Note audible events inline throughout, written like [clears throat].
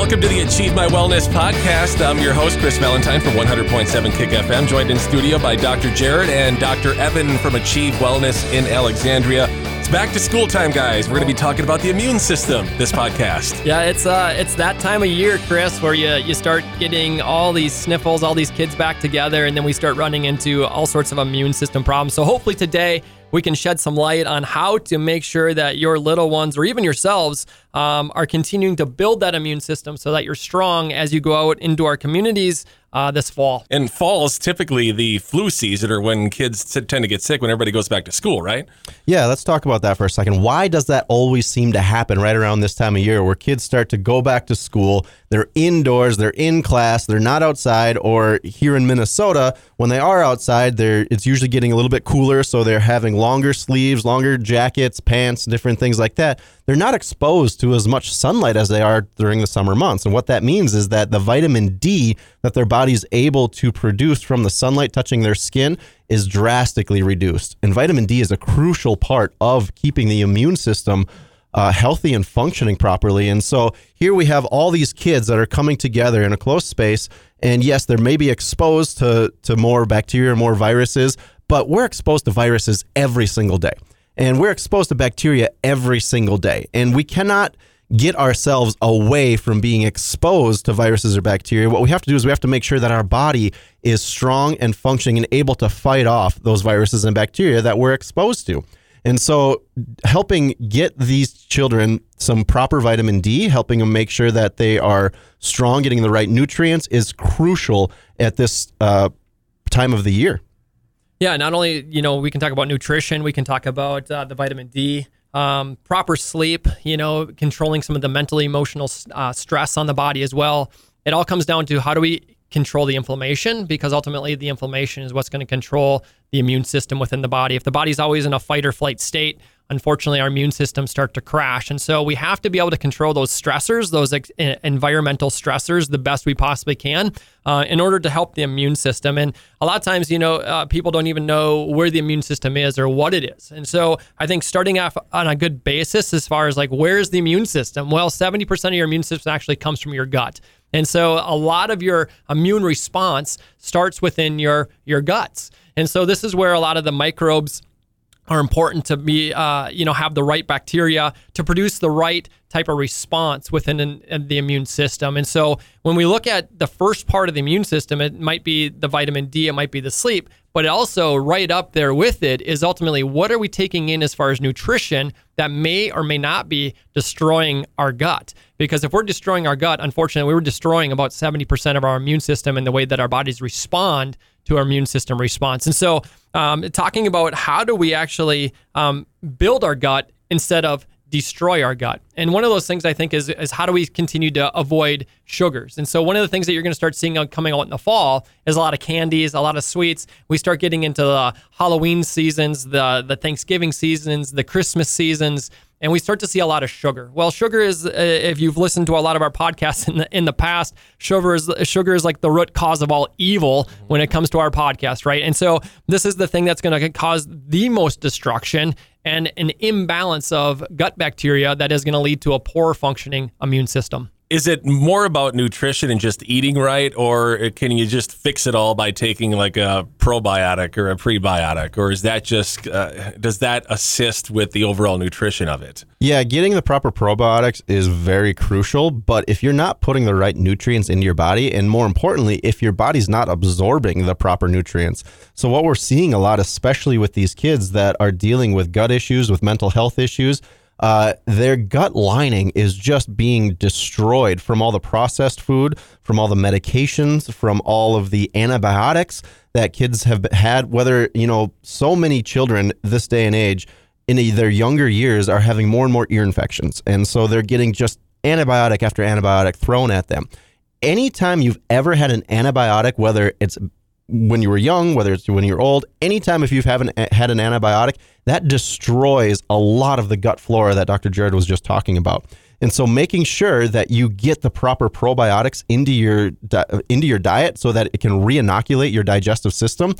Welcome to the Achieve My Wellness podcast. I'm your host, Chris Valentine from 100.7 Kick FM, joined in studio by Dr. Jerod and Dr. Evan from Achieve Wellness in Alexandria. It's back to school time, guys. We're going to be talking about the immune system this podcast. Yeah, it's uh, it's that time of year, Chris, where you you start getting all these sniffles, all these kids back together, and then we start running into all sorts of immune system problems. So hopefully today we can shed some light on how to make sure that your little ones or even yourselves um, are continuing to build that immune system so that you're strong as you go out into our communities uh, this fall. And fall is typically the flu season or when kids tend to get sick when everybody goes back to school, right? Yeah, let's talk about that for a second. Why does that always seem to happen right around this time of year where kids start to go back to school? They're indoors, they're in class, they're not outside, or here in Minnesota, when they are outside, they're it's usually getting a little bit cooler, so they're having longer sleeves, longer jackets, pants, different things like that. They're not exposed to as much sunlight as they are during the summer months. And what that means is that the vitamin D that their body's able to produce from the sunlight touching their skin is drastically reduced. And vitamin D is a crucial part of keeping the immune system uh, healthy and functioning properly. And so here we have all these kids that are coming together in a close space. And yes, they may be exposed to, to more bacteria, more viruses, but we're exposed to viruses every single day. And we're exposed to bacteria every single day. And we cannot get ourselves away from being exposed to viruses or bacteria. What we have to do is we have to make sure that our body is strong and functioning and able to fight off those viruses and bacteria that we're exposed to. And so, helping get these children some proper vitamin D, helping them make sure that they are strong, getting the right nutrients is crucial at this uh, time of the year. Yeah, not only you know we can talk about nutrition, we can talk about uh, the vitamin D, um, proper sleep, you know, controlling some of the mental emotional uh, stress on the body as well. It all comes down to how do we control the inflammation because ultimately the inflammation is what's going to control the immune system within the body. If the body's always in a fight or flight state, unfortunately our immune systems start to crash. And so we have to be able to control those stressors, those ex- environmental stressors the best we possibly can uh, in order to help the immune system. And a lot of times, you know, uh, people don't even know where the immune system is or what it is. And so I think starting off on a good basis as far as like where's the immune system? Well, 70% of your immune system actually comes from your gut. And so a lot of your immune response starts within your your guts. And so this is where a lot of the microbes are important to be, uh, you know, have the right bacteria to produce the right type of response within an, the immune system. And so when we look at the first part of the immune system, it might be the vitamin D, it might be the sleep, but also right up there with it is ultimately what are we taking in as far as nutrition that may or may not be destroying our gut. Because if we're destroying our gut, unfortunately, we're destroying about 70% of our immune system and the way that our bodies respond to our immune system response. And so, um, talking about how do we actually um, build our gut instead of destroy our gut. And one of those things I think is is how do we continue to avoid sugars? And so one of the things that you're going to start seeing coming out in the fall is a lot of candies, a lot of sweets. We start getting into the Halloween seasons, the the Thanksgiving seasons, the Christmas seasons and we start to see a lot of sugar. Well, sugar is, uh, if you've listened to a lot of our podcasts [laughs] in the in the past, sugar is sugar is like the root cause of all evil when it comes to our podcast, right? And so this is the thing that's going to cause the most destruction and an imbalance of gut bacteria that is going to lead to a poor functioning immune system is it more about nutrition and just eating right, or can you just fix it all by taking like a probiotic or a prebiotic, or is that just uh, does that assist with the overall nutrition of it? Yeah, getting the proper probiotics is very crucial, but if you're not putting the right nutrients into your body, and more importantly, if your body's not absorbing the proper nutrients, so what we're seeing a lot, especially with these kids that are dealing with gut issues, with mental health issues uh, their gut lining is just being destroyed from all the processed food, from all the medications, from all of the antibiotics that kids have had. Whether, you know, so many children this day and age in their younger years are having more and more ear infections. And so they're getting just antibiotic after antibiotic thrown at them. Anytime you've ever had an antibiotic, whether it's when you were young, whether it's when you're old, anytime if you've haven't had an antibiotic, that destroys a lot of the gut flora that Dr. Jerod was just talking about. And so making sure that you get the proper probiotics into your into your diet so that it can re-inoculate your digestive system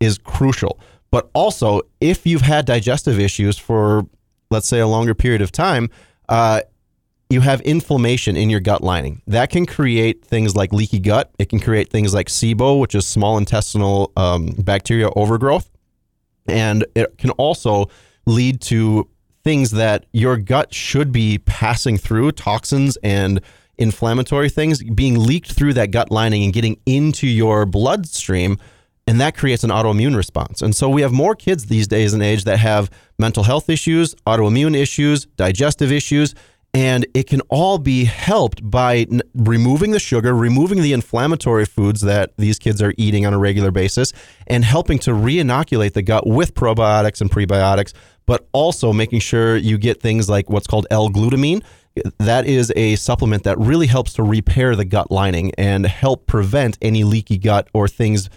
is crucial. But also, if you've had digestive issues for let's say a longer period of time, uh, you have inflammation in your gut lining. That can create things like leaky gut. It can create things like SIBO, which is small intestinal um, bacteria overgrowth. And it can also lead to things that your gut should be passing through, toxins and inflammatory things being leaked through that gut lining and getting into your bloodstream. And that creates an autoimmune response. And so we have more kids these days and age that have mental health issues, autoimmune issues, digestive issues and it can all be helped by n- removing the sugar, removing the inflammatory foods that these kids are eating on a regular basis, and helping to re-inoculate the gut with probiotics and prebiotics, but also making sure you get things like what's called L-glutamine. That is a supplement that really helps to repair the gut lining and help prevent any leaky gut or things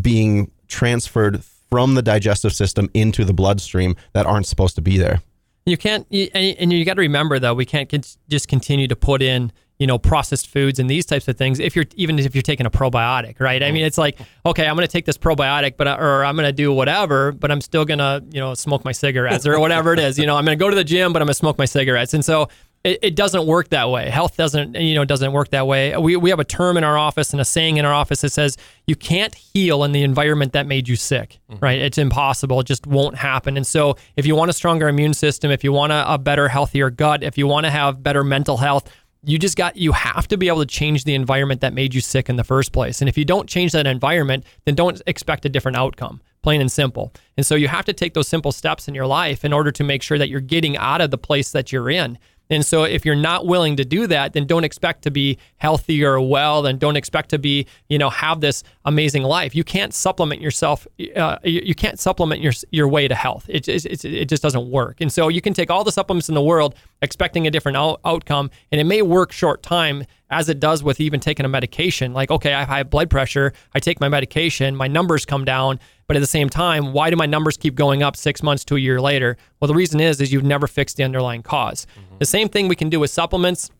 being transferred from the digestive system into the bloodstream that aren't supposed to be there. You can't, you, and you got to remember though, we can't just continue to put in, you know, processed foods and these types of things. If you're even if you're taking a probiotic, right? I mm-hmm. mean, it's like, okay, I'm going to take this probiotic, but or I'm going to do whatever, but I'm still going to, you know, smoke my cigarettes or whatever it is. You know, I'm going to go to the gym, but I'm going to smoke my cigarettes. And so it, it, doesn't work that way. Health doesn't, you know, doesn't work that way. We, we have a term in our office and a saying in our office that says you can't heal in the environment that made you sick, mm-hmm. right? It's impossible. It just won't happen. And so if you want a stronger immune system, if you want a, a better, healthier gut, if you want to have better mental health, you just got you have to be able to change the environment that made you sick in the first place. And if you don't change that environment, then don't expect a different outcome. Plain and simple. And so you have to take those simple steps in your life in order to make sure that you're getting out of the place that you're in. And so if you're not willing to do that, then don't expect to be healthy or well, and don't expect to be, you know, have this amazing life. You can't supplement yourself. Uh, you, can't supplement your your way to health. It, it, it just doesn't work. And so you can take all the supplements in the world expecting a different out- outcome, and it may work short time as it does with even taking a medication. Like, okay, I have blood pressure. I take my medication, my numbers come down. But at the same time, why do my numbers keep going up six months to a year later? Well, the reason is is you've never fixed the underlying because mm-hmm. The same thing we can do with supplements.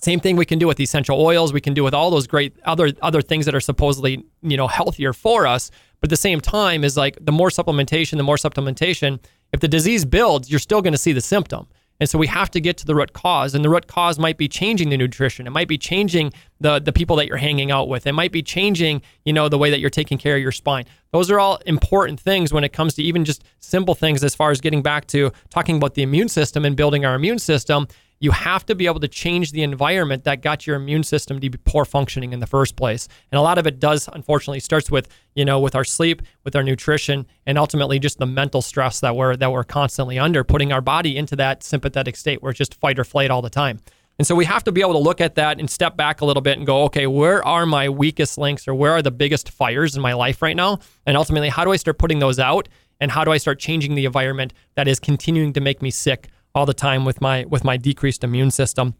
Same thing we can do with essential oils. We can do with all those great other other things that are supposedly you know healthier for us. But at the same time, is like the more supplementation, the more supplementation. If the disease builds, you're still going to see the symptom. And so we have to get to the root cause. And the root cause might be changing the nutrition. It might be changing the the people that you're hanging out with. It might be changing, you know, the way that you're taking care of your spine. Those are all important things when it comes to even just simple things as far as getting back to talking about the immune system and building our immune system you have to be able to change the environment that got your immune system to be poor functioning in the first place. And a lot of it does, unfortunately, starts with you know with our sleep, with our nutrition, and ultimately just the mental stress that we're that we're constantly under, putting our body into that sympathetic state where it's just fight or flight all the time. And so we have to be able to look at that and step back a little bit and go, okay, where are my weakest links or where are the biggest fires in my life right now? And ultimately, how do I start putting those out? And how do I start changing the environment that is continuing to make me sick all the time with my with my decreased immune system.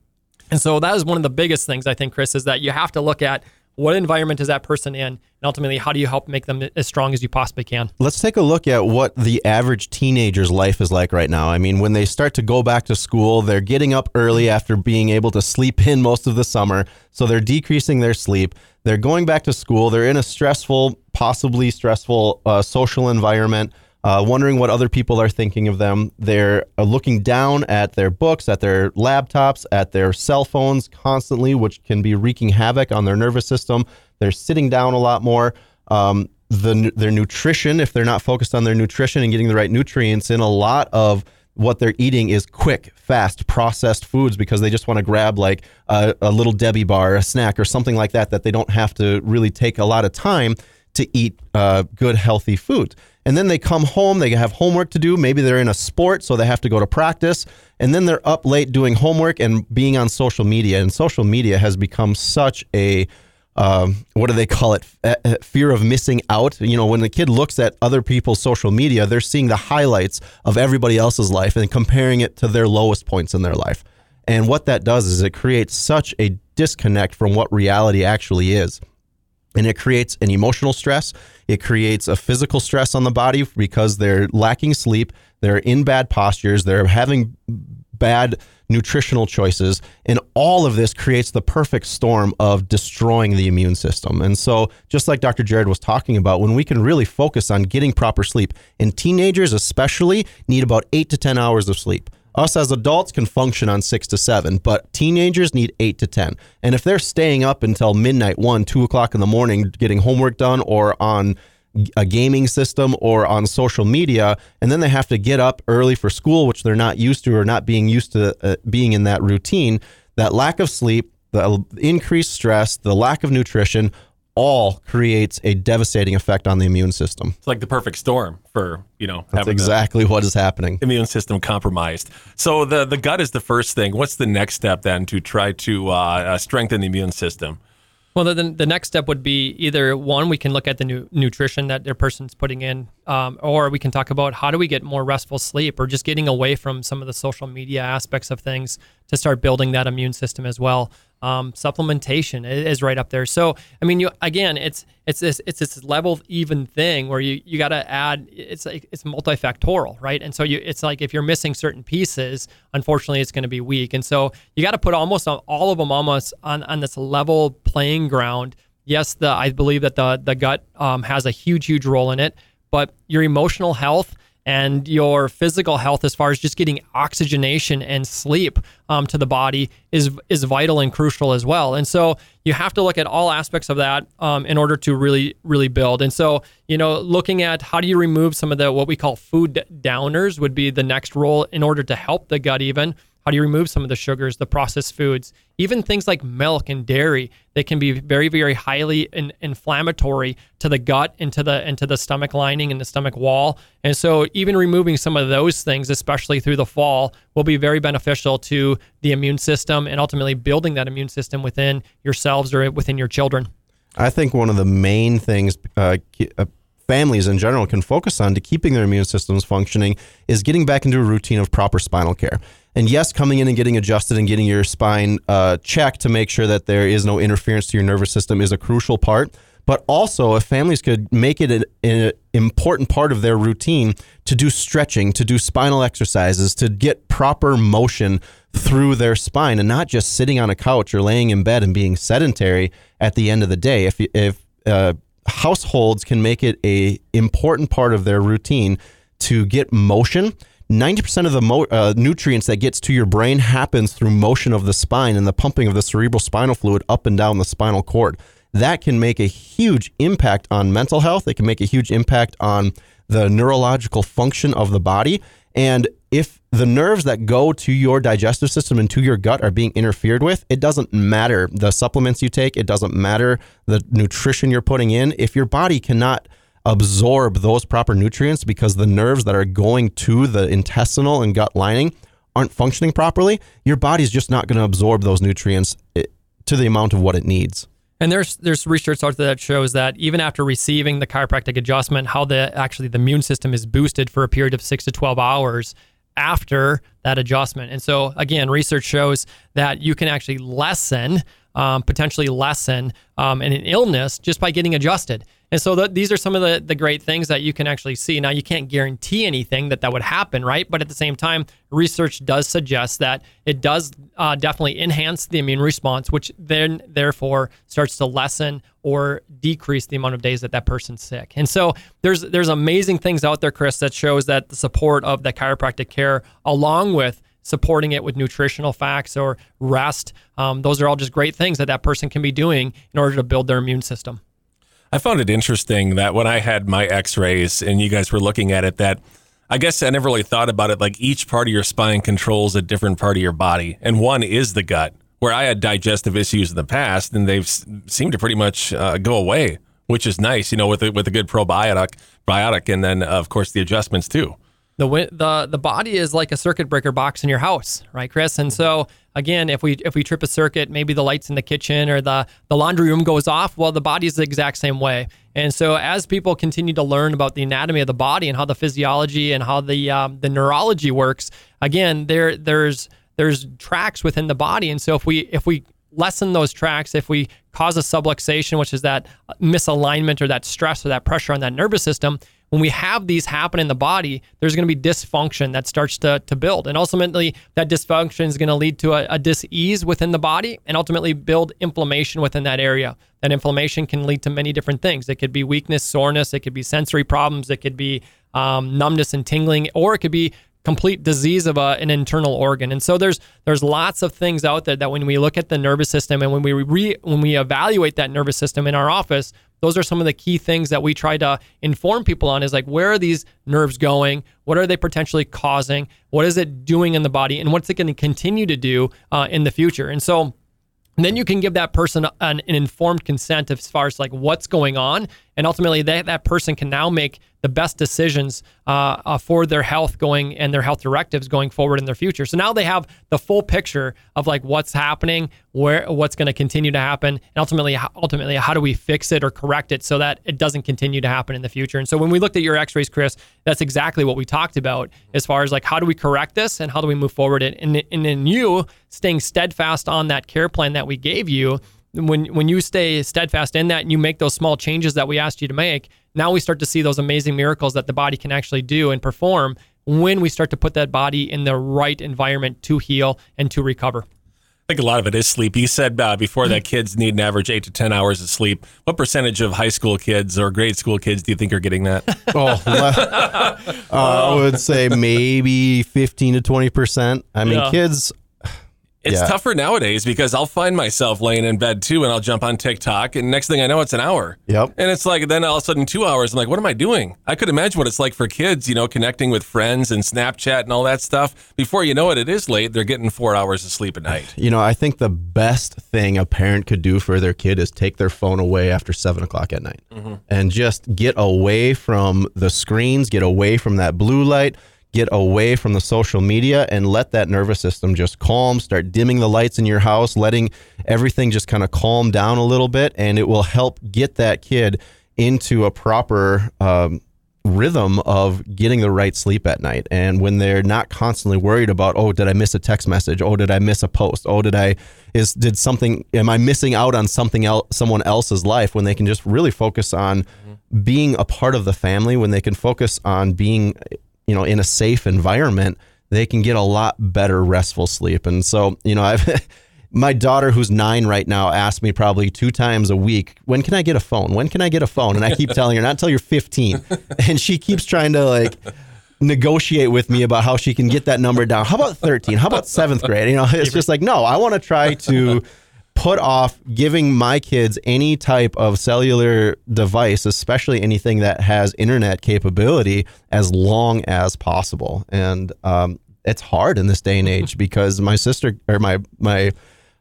And so that is one of the biggest things I think, Chris, is that you have to look at what environment is that person in, and ultimately, how do you help make them as strong as you possibly can? Let's take a look at what the average teenager's life is like right now. I mean, when they start to go back to school, they're getting up early after being able to sleep in most of the summer, so they're decreasing their sleep. They're going back to school. They're in a stressful, possibly stressful uh, social environment uh, wondering what other people are thinking of them. They're uh, looking down at their books, at their laptops, at their cell phones constantly, which can be wreaking havoc on their nervous system. They're sitting down a lot more. Um, the, their nutrition, if they're not focused on their nutrition and getting the right nutrients in, a lot of what they're eating is quick, fast, processed foods because they just want to grab like a, a little Debbie bar, a snack, or something like that that they don't have to really take a lot of time to eat uh, good, healthy food and then they come home, they have homework to do. Maybe they're in a sport, so they have to go to practice. And then they're up late doing homework and being on social media. And social media has become such a um, what do they call it? fear of missing out. You know, when the kid looks at other people's social media, they're seeing the highlights of everybody else's life and comparing it to their lowest points in their life. And what that does is it creates such a disconnect from what reality actually is and it creates an emotional stress. It creates a physical stress on the body because they're lacking sleep, they're in bad postures, they're having bad nutritional choices, and all of this creates the perfect storm of destroying the immune system. And so, just like Dr. Jerod was talking about, when we can really focus on getting proper sleep, and teenagers especially need about eight to 10 hours of sleep. Us as adults can function on six to seven, but teenagers need eight to 10. And if they're staying up until midnight, one, two o'clock in the morning, getting homework done or on a gaming system or on social media, and then they have to get up early for school, which they're not used to or not being used to uh, being in that routine, that lack of sleep, the increased stress, the lack of nutrition, all creates a devastating effect on the immune system. It's like the perfect storm for, you know, That's exactly what is happening. Immune system compromised. So the the gut is the first thing. What's the next step then to try to uh, uh, strengthen the immune system? Well, the, the next step would be either one, we can look at the new nutrition that their person's putting in, um, or we can talk about how do we get more restful sleep or just getting away from some of the social media aspects of things to start building that immune system as well. Um, supplementation is right up there. So, I mean, you again, it's it's this it's this level even thing where you you got to add. It's like it's multifactorial, right? And so you it's like if you're missing certain pieces, unfortunately, it's going to be weak. And so you got to put almost all of them almost on on this level playing ground. Yes, the I believe that the the gut um, has a huge huge role in it, but your emotional health and your physical health as far as just getting oxygenation and sleep um, to the body is is vital and crucial as well. And so you have to look at all aspects of that um, in order to really really build. And so you know, looking at how do you remove some of the what we call food downers would be the next role in order to help the gut even. How do you remove some of the sugars, the processed foods, even things like milk and dairy? They can be very, very highly in, inflammatory to the gut and to the and to the stomach lining and the stomach wall. And so, even removing some of those things, especially through the fall, will be very beneficial to the immune system and ultimately building that immune system within yourselves or within your children. I think one of the main things. Uh, uh families in general can focus on to keeping their immune systems functioning is getting back into a routine of proper spinal care. And yes, coming in and getting adjusted and getting your spine uh, checked to make sure that there is no interference to your nervous system is a crucial part. But also, if families could make it an, an important part of their routine to do stretching, to do spinal exercises, to get proper motion through their spine, and not just sitting on a couch or laying in bed and being sedentary at the end of the day. If if uh, households can make it a important part of their routine to get motion 90% of the mo- uh, nutrients that gets to your brain happens through motion of the spine and the pumping of the cerebral spinal fluid up and down the spinal cord. That can make a huge impact on mental health. It can make a huge impact on the neurological function of the body. And if the nerves that go to your digestive system and to your gut are being interfered with, it doesn't matter the supplements you take, it doesn't matter the nutrition you're putting in. If your body cannot absorb those proper nutrients because the nerves that are going to the intestinal and gut lining aren't functioning properly, your body's just not going to absorb those nutrients eh, to the amount of what it needs. And there's there's research out there that shows that even after receiving the chiropractic adjustment, how the actually the immune system is boosted for a period of six to twelve hours after that adjustment. And so again, research shows that you can actually lessen, um, potentially lessen um, an illness just by getting adjusted. And so the, these are some of the, the great things that you can actually see. Now, you can't guarantee anything that that would happen, right? But at the same time, research does suggest that it does uh, definitely enhance the immune response, which then therefore starts to lessen or decrease the amount of days that that person's sick. And so there's there's amazing things out there, Chris, that shows that the support of the chiropractic care, along with supporting it with nutritional facts or rest, um, those are all just great things that that person can be doing in order to build their immune system. I found it interesting that when I had my x rays and you guys were looking at it, that I guess I never really thought about it like each part of your spine controls a different part of your body. And one is the gut, where I had digestive issues in the past and they've seemed to pretty much uh, go away, which is nice, you know, with a, with a good probiotic, biotic, and then, uh, of course, the adjustments too the the the body is like a circuit breaker box in your house, right, Chris? And so again, if we if we trip a circuit, maybe the lights in the kitchen or the the laundry room goes off. Well, the body is the exact same way. And so as people continue to learn about the anatomy of the body and how the physiology and how the um, the neurology works, again, there there's there's tracks within the body. And so if we if we lessen those tracks, if we cause a subluxation, which is that misalignment or that stress or that pressure on that nervous system, when we have these happen in the body, there's going to be dysfunction that starts to, to build. And ultimately, that dysfunction is going to lead to a, a dis-ease within the body and ultimately build inflammation within that area. That inflammation can lead to many different things. It could be weakness, soreness, it could be sensory problems, it could be um, numbness and tingling, or it could be complete disease of a, an internal organ. And so there's there's lots of things out there that when we look at the nervous system and when we re, when we evaluate that nervous system in our office, those are some of the key things that we try to inform people on is like where are these nerves going? What are they potentially causing? What is it doing in the body? And what's it going to continue to do uh, in the future? And so then you can give that person an, an, informed consent as far as like what's going on and ultimately that, that person can now make the best decisions uh, uh, for their health going and their health directives going forward in their future. So now they have the full picture of like what's happening where what's going to continue to happen and ultimately ultimately how do we fix it or correct it so that it doesn't continue to happen in the future? And so when we looked at your x-rays chris that's exactly what we talked about as far as like how do we correct this and how do we move forward and, and, and in you staying steadfast on that care plan that we gave you when when you stay steadfast in that and you make those small changes that we asked you to make, now we start to see those amazing miracles that the body can actually do and perform when we start to put that body in the right environment to heal and to recover. I think a lot of it is sleep. You said uh, before that kids need an average eight to 10 hours of sleep. What percentage of high school kids or grade school kids do you think are getting that? [laughs] oh, uh, I would say maybe 15 to 20%. I mean, yeah. kids it's yeah. tougher nowadays because I'll find myself laying in bed too and I'll jump on TikTok and next thing I know it's an hour. Yep. And it's like then all of a sudden 2 hours I'm like what am I doing? I could imagine what it's like for kids, you know, connecting with friends and Snapchat and all that stuff. Before you know it it is late, they're getting 4 hours of sleep at night. You know, I think the best thing a parent could do for their kid is take their phone away after 7 o'clock at night mm-hmm. and just get away from the screens, get away from that blue light get away from the social media and let that nervous system just calm, start dimming the lights in your house, letting everything just kind of calm down a little bit, and it will help get that kid into a proper um, rhythm of getting the right sleep at night. And when they're not constantly worried about, oh, did I miss a text message? Oh, did I miss a post? Oh, did I is did something am I missing out on something else someone else's life when they can just really focus on mm-hmm. being a part of the family, when they can focus on being you know, in a safe environment, they can get a lot better restful sleep. And so, you know, [laughs] I've my daughter who's 9 right now asked me probably two times a week, "When can I get a phone? When can I get a phone?" And I keep [laughs] telling her, "Not until you're 15." And she keeps trying to like negotiate with me about how she can get that number down. How about 13? How about 7th grade? You know, it's just like, "No, I want to try to put off giving my kids any type of cellular device, especially anything that has internet capability, as long as possible. And um, it's hard in this day and age [laughs] because my sister or my my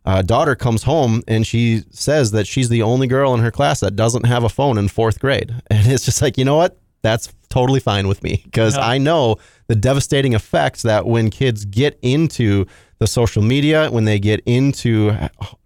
uh, daughter comes home and she says that she's the only girl in her class that doesn't have a phone in fourth grade, [laughs] and it's just like you know what. That's totally fine with me because yeah. I know the devastating effects that when kids get into the social media, when they get into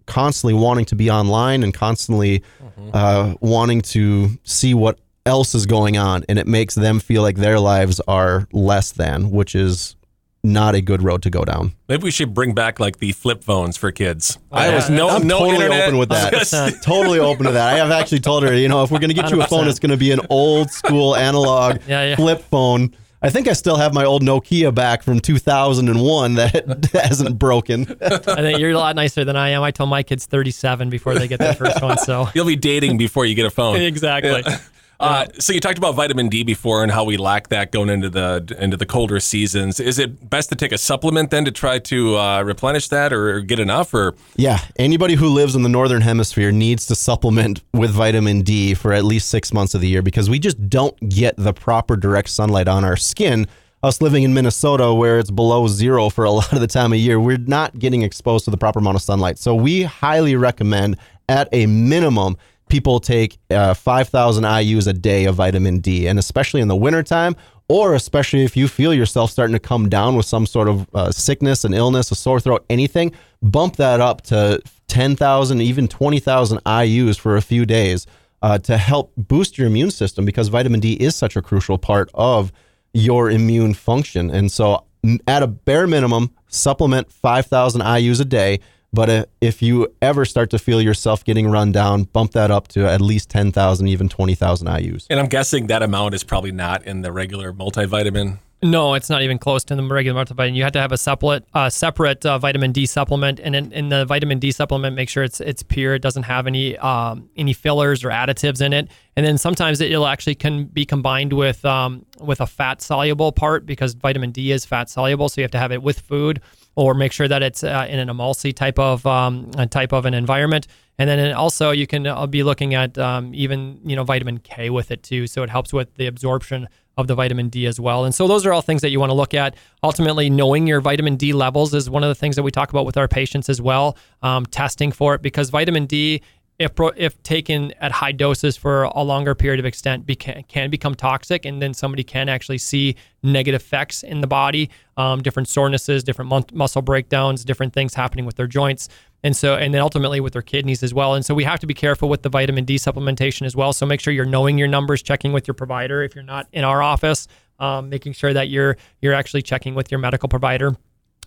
constantly wanting to be online and constantly mm-hmm. uh, wanting to see what else is going on, and it makes them feel like their lives are less than, which is not a good road to go down. Maybe we should bring back like the flip phones for kids. Oh, I was no, I'm no totally internet. open with that. [laughs] totally open to that. I have actually told her, you know, if we're going to get [laughs] you a phone, it's going to be an old school [laughs] analog yeah, yeah. flip phone I think I still have my old Nokia back from 2001 that [laughs] hasn't broken. I think you're a lot nicer than I am. I tell my kids 37 before they get their first phone. So [laughs] you'll be dating before you get a phone. [laughs] exactly. Yeah. Uh, so you talked about vitamin D before and how we lack that going into the into the colder seasons. Is it best to take a supplement then to try to uh, replenish that or get enough? Or yeah, anybody who lives in the northern hemisphere needs to supplement with vitamin D for at least six months of the year because we just don't get the proper direct sunlight on our skin. Us living in Minnesota, where it's below zero for a [laughs] lot of the time of year, we're not getting exposed to the proper amount of sunlight. So we highly recommend, at a minimum people take uh, 5,000 IUs a day of vitamin D. And especially in the wintertime, or especially if you feel yourself starting to come down with some sort of uh, sickness, an illness, a sore throat, anything, bump that up to 10,000, even 20,000 IUs for a few days uh, to help boost your immune system because vitamin D is such a crucial part of your immune function. And so, at a bare minimum, supplement 5,000 IUs a day but if you ever start to feel yourself getting run down, bump that up to at least 10,000, even 20,000 IUs. And I'm guessing that amount is probably not in the regular multivitamin No, it's not even close to the regular multivitamin. You have to have a separate, uh, separate uh, vitamin D supplement, and in, in, the vitamin D supplement, make sure it's it's pure. It doesn't have any um, any fillers or additives in it. And then sometimes it'll actually can be combined with um, with a fat soluble part because vitamin D is fat soluble, so you have to have it with food or make sure that it's uh, in an emulsi type of um, type of an environment. And then also you can uh, be looking at um, even you know vitamin K with it too, so it helps with the absorption of the vitamin D as well. And so those are all things that you want to look at. Ultimately, knowing your vitamin D levels is one of the things that we talk about with our patients as well. Um, testing for it because vitamin D if if taken at high doses for a longer period of extent beca- can become toxic and then somebody can actually see negative effects in the body um, different sorenesses different mon- muscle breakdowns different things happening with their joints and so and then ultimately with their kidneys as well and so we have to be careful with the vitamin d supplementation as well so make sure you're knowing your numbers checking with your provider if you're not in our office um, making sure that you're you're actually checking with your medical provider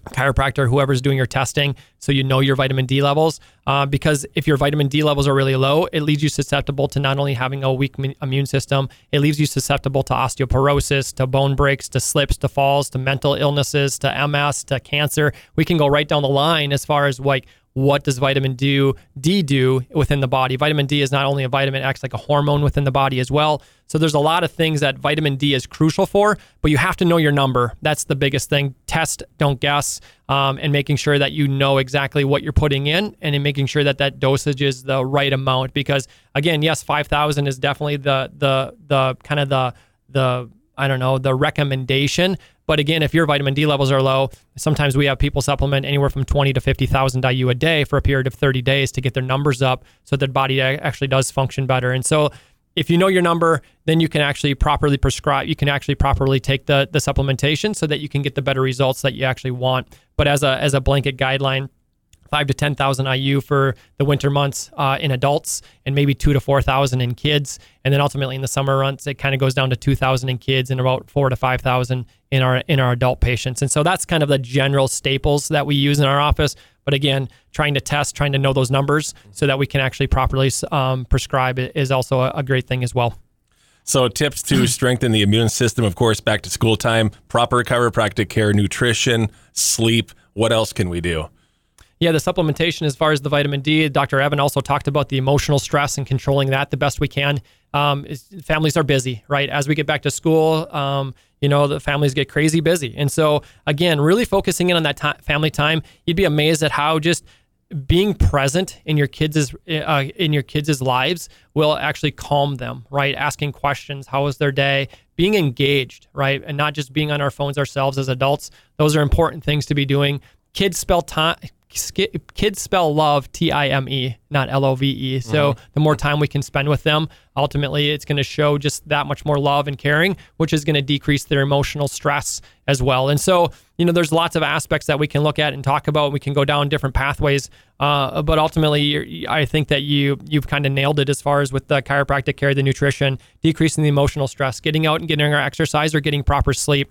chiropractor, whoever's doing your testing, so you know your vitamin D levels. Uh, because if your vitamin D levels are really low, it leaves you susceptible to not only having a weak immune system, it leaves you susceptible to osteoporosis, to bone breaks, to slips, to falls, to mental illnesses, to MS, to cancer. We can go right down the line as far as like what does vitamin D do within the body? Vitamin D is not only a vitamin, it acts like a hormone within the body as well. So there's a lot of things that vitamin D is crucial for, but you have to know your number. That's the biggest thing. Test, don't guess, um, and making sure that you know exactly what you're putting in, and in making sure that that dosage is the right amount. Because again, yes, 5,000 is definitely the the the kind of the the I don't know the recommendation, but again, if your vitamin D levels are low, sometimes we have people supplement anywhere from 20 to 50,000 IU a day for a period of 30 days to get their numbers up so their body actually does function better. And so if you know your number, then you can actually properly prescribe, you can actually properly take the, the supplementation so that you can get the better results that you actually want. But as a, as a blanket guideline, five to 10,000 IU for the winter months uh, in adults and maybe two to 4,000 in kids. And then ultimately in the summer months, it kind of goes down to 2,000 in kids and about four to 5,000 in our, in our adult patients. And so that's kind of the general staples that we use in our office. But again, trying to test, trying to know those numbers so that we can actually properly um, prescribe is also a, a great thing as well. So, tips to [clears throat] strengthen the immune system, of course, back to school time, proper chiropractic care, nutrition, sleep. What else can we do? Yeah, the supplementation as far as the vitamin D, Dr. Evan also talked about the emotional stress and controlling that the best we can. Um, is, families are busy, right? As we get back to school, um, you know, the families get crazy busy. And so, again, really focusing in on that t- family time, you'd be amazed at how just being present in your kids' uh, in your kids' lives will actually calm them, right? Asking questions, how was their day? Being engaged, right? And not just being on our phones ourselves as adults. Those are important things to be doing. Kids spell time kids spell love T I M E, not L O V E. So mm-hmm. the more time we can spend with them, ultimately it's going to show just that much more love and caring, which is going to decrease their emotional stress as well. And so, you know, there's lots of aspects that we can look at and talk about. We can go down different pathways, uh, but ultimately, I think that you you've kind of nailed it as far as with the chiropractic care, the nutrition, decreasing the emotional stress, getting out and getting our exercise or getting proper sleep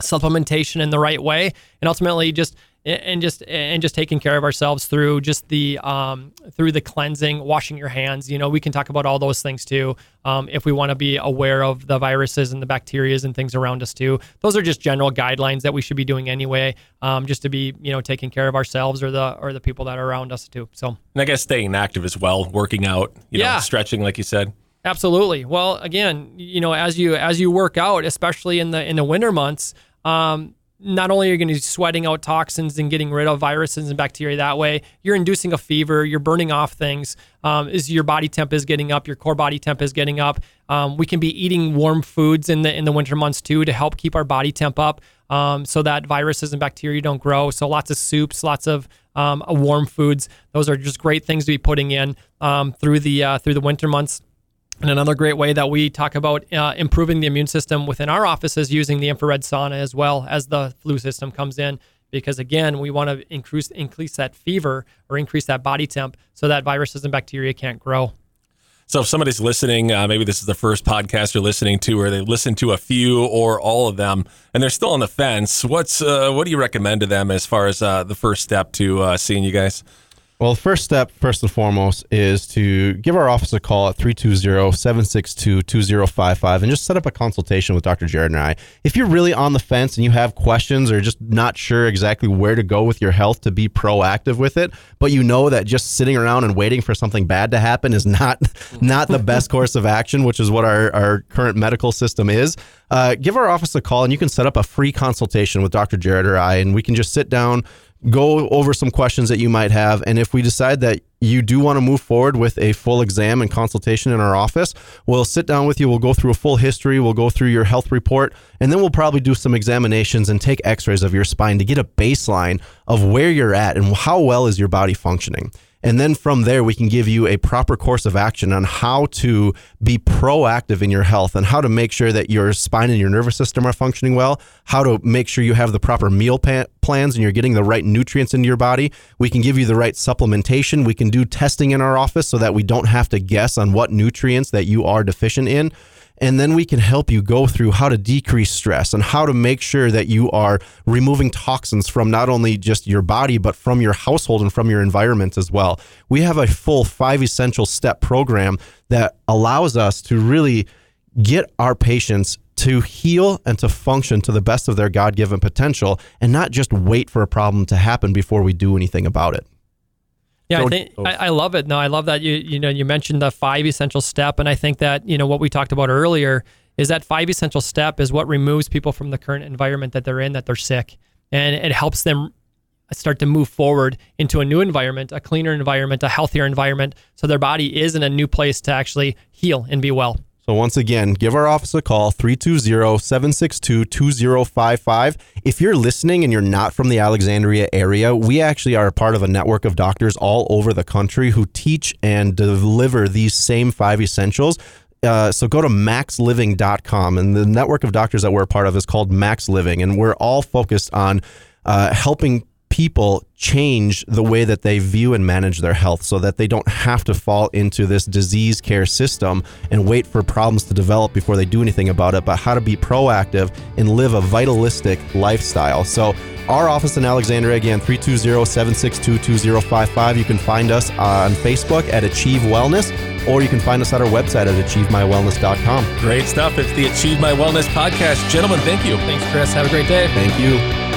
supplementation in the right way and ultimately just and just and just taking care of ourselves through just the um, through the cleansing, washing your hands. You know, we can talk about all those things too. Um, if we want to be aware of the viruses and the bacterias and things around us too, those are just general guidelines that we should be doing anyway, um, just to be you know taking care of ourselves or the or the people that are around us too. So, and I guess staying active as well, working out, you yeah. know, stretching, like you said. Absolutely. Well, again, you know, as you as you work out, especially in the in the winter months, um, not only are you going to be sweating out toxins and getting rid of viruses and bacteria that way, you're inducing a fever, you're burning off things. Um, is your body temp is getting up, your core body temp is getting up. Um, we can be eating warm foods in the in the winter months too to help keep our body temp up, um, so that viruses and bacteria don't grow. So lots of soups, lots of um, warm foods. Those are just great things to be putting in um, through the uh, through the winter months. And another great way that we talk about uh, improving the immune system within our office is using the infrared sauna as well as the flu system comes in. Because again, we want to increase increase that fever or increase that body temp so that viruses and bacteria can't grow. So if somebody's listening, uh, maybe this is the first podcast you're listening to, or they listen to a few or all of them, and they're still on the fence. What's uh, what do you recommend to them as far as uh, the first step to uh, seeing you guys? Well, the first step, first and foremost, is to give our office a call at 320 762 2055 and just set up a consultation with Dr. Jerod and I. If you're really on the fence and you have questions or just not sure exactly where to go with your health to be proactive with it, but you know that just sitting around and waiting for something bad to happen is [laughs] not not the best course of action, which is what our, our current medical system is, uh, give our office a call and you can set up a free consultation with Dr. Jerod or I, and we can just sit down go over some questions that you might have. And if we decide that you do want to move forward with a full exam and consultation in our office, we'll sit down with you. We'll go through a full history. We'll go through your health report. And then we'll probably do some examinations and take x rays of your spine to get a baseline of where you're at and how well is your body functioning. And then from there, we can give you a proper course of action on how to be proactive in your health and how to make sure that your spine and your nervous system are functioning well, how to make sure you have the proper meal pa- plans and you're getting the right nutrients into your body. We can give you the right supplementation. We can do testing in our office so that we don't have to guess on what nutrients that you are deficient in. And then we can help you go through how to decrease stress and how to make sure that you are removing toxins from not only just your body, but from your household and from your environment as well. We have a full five essential step program that allows us to really get our patients to heal and to function to the best of their God given potential and not just wait for a problem to happen before we do anything about it. Yeah, I think oh. I, I, love it. No, I love that you you know you mentioned the five essential step, and I think that you know what we talked about earlier is that five essential step is what removes people from the current environment that they're in, that they're sick, and it helps them start to move forward into a new environment, a cleaner environment, a healthier environment, so their body is in a new place to actually heal and be well. So once again, give our office a call 320-762-2055. If you're listening and you're not from the Alexandria area, we actually are a part of a network of doctors all over the country who teach and deliver these same five essentials. Uh, so go to maxliving.com and the network of doctors that we're a part of is called Max Living and we're all focused on uh, helping people change the way that they view and manage their health so that they don't have to fall into this disease care system and wait for problems to develop before they do anything about it, but how to be proactive and live a vitalistic lifestyle. So, our office in Alexandria, again, 320 762 2055. You can find us on Facebook at Achieve Wellness, or you can find us at our website at achievemywellness.com. Great stuff. It's the Achieve My Wellness podcast. Gentlemen, thank you. Thanks, Chris. Have a great day. Thank you.